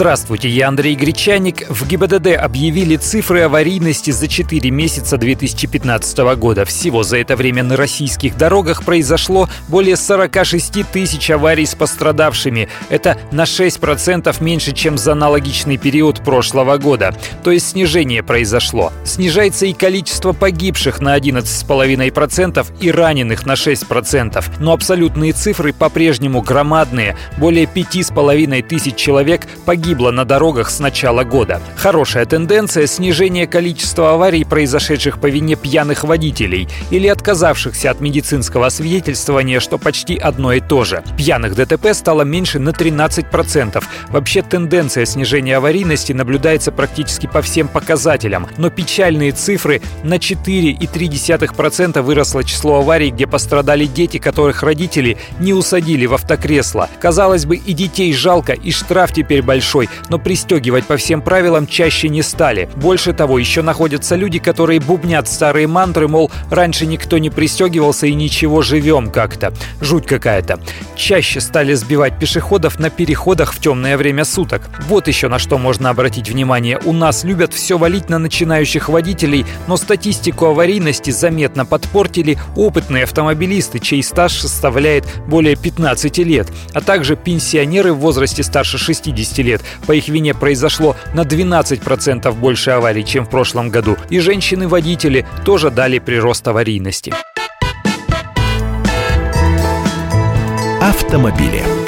Здравствуйте, я Андрей Гречаник. В ГИБДД объявили цифры аварийности за 4 месяца 2015 года. Всего за это время на российских дорогах произошло более 46 тысяч аварий с пострадавшими. Это на 6% меньше, чем за аналогичный период прошлого года. То есть снижение произошло. Снижается и количество погибших на 11,5% и раненых на 6%. Но абсолютные цифры по-прежнему громадные. Более 5,5 тысяч человек погибли погибло на дорогах с начала года. Хорошая тенденция – снижение количества аварий, произошедших по вине пьяных водителей или отказавшихся от медицинского свидетельствования, что почти одно и то же. Пьяных ДТП стало меньше на 13%. Вообще тенденция снижения аварийности наблюдается практически по всем показателям, но печальные цифры на 4,3% выросло число аварий, где пострадали дети, которых родители не усадили в автокресло. Казалось бы, и детей жалко, и штраф теперь большой, большой, но пристегивать по всем правилам чаще не стали. Больше того, еще находятся люди, которые бубнят старые мантры, мол, раньше никто не пристегивался и ничего, живем как-то. Жуть какая-то. Чаще стали сбивать пешеходов на переходах в темное время суток. Вот еще на что можно обратить внимание. У нас любят все валить на начинающих водителей, но статистику аварийности заметно подпортили опытные автомобилисты, чей стаж составляет более 15 лет, а также пенсионеры в возрасте старше 60 лет, по их вине произошло на 12% больше аварий, чем в прошлом году. И женщины-водители тоже дали прирост аварийности. Автомобили.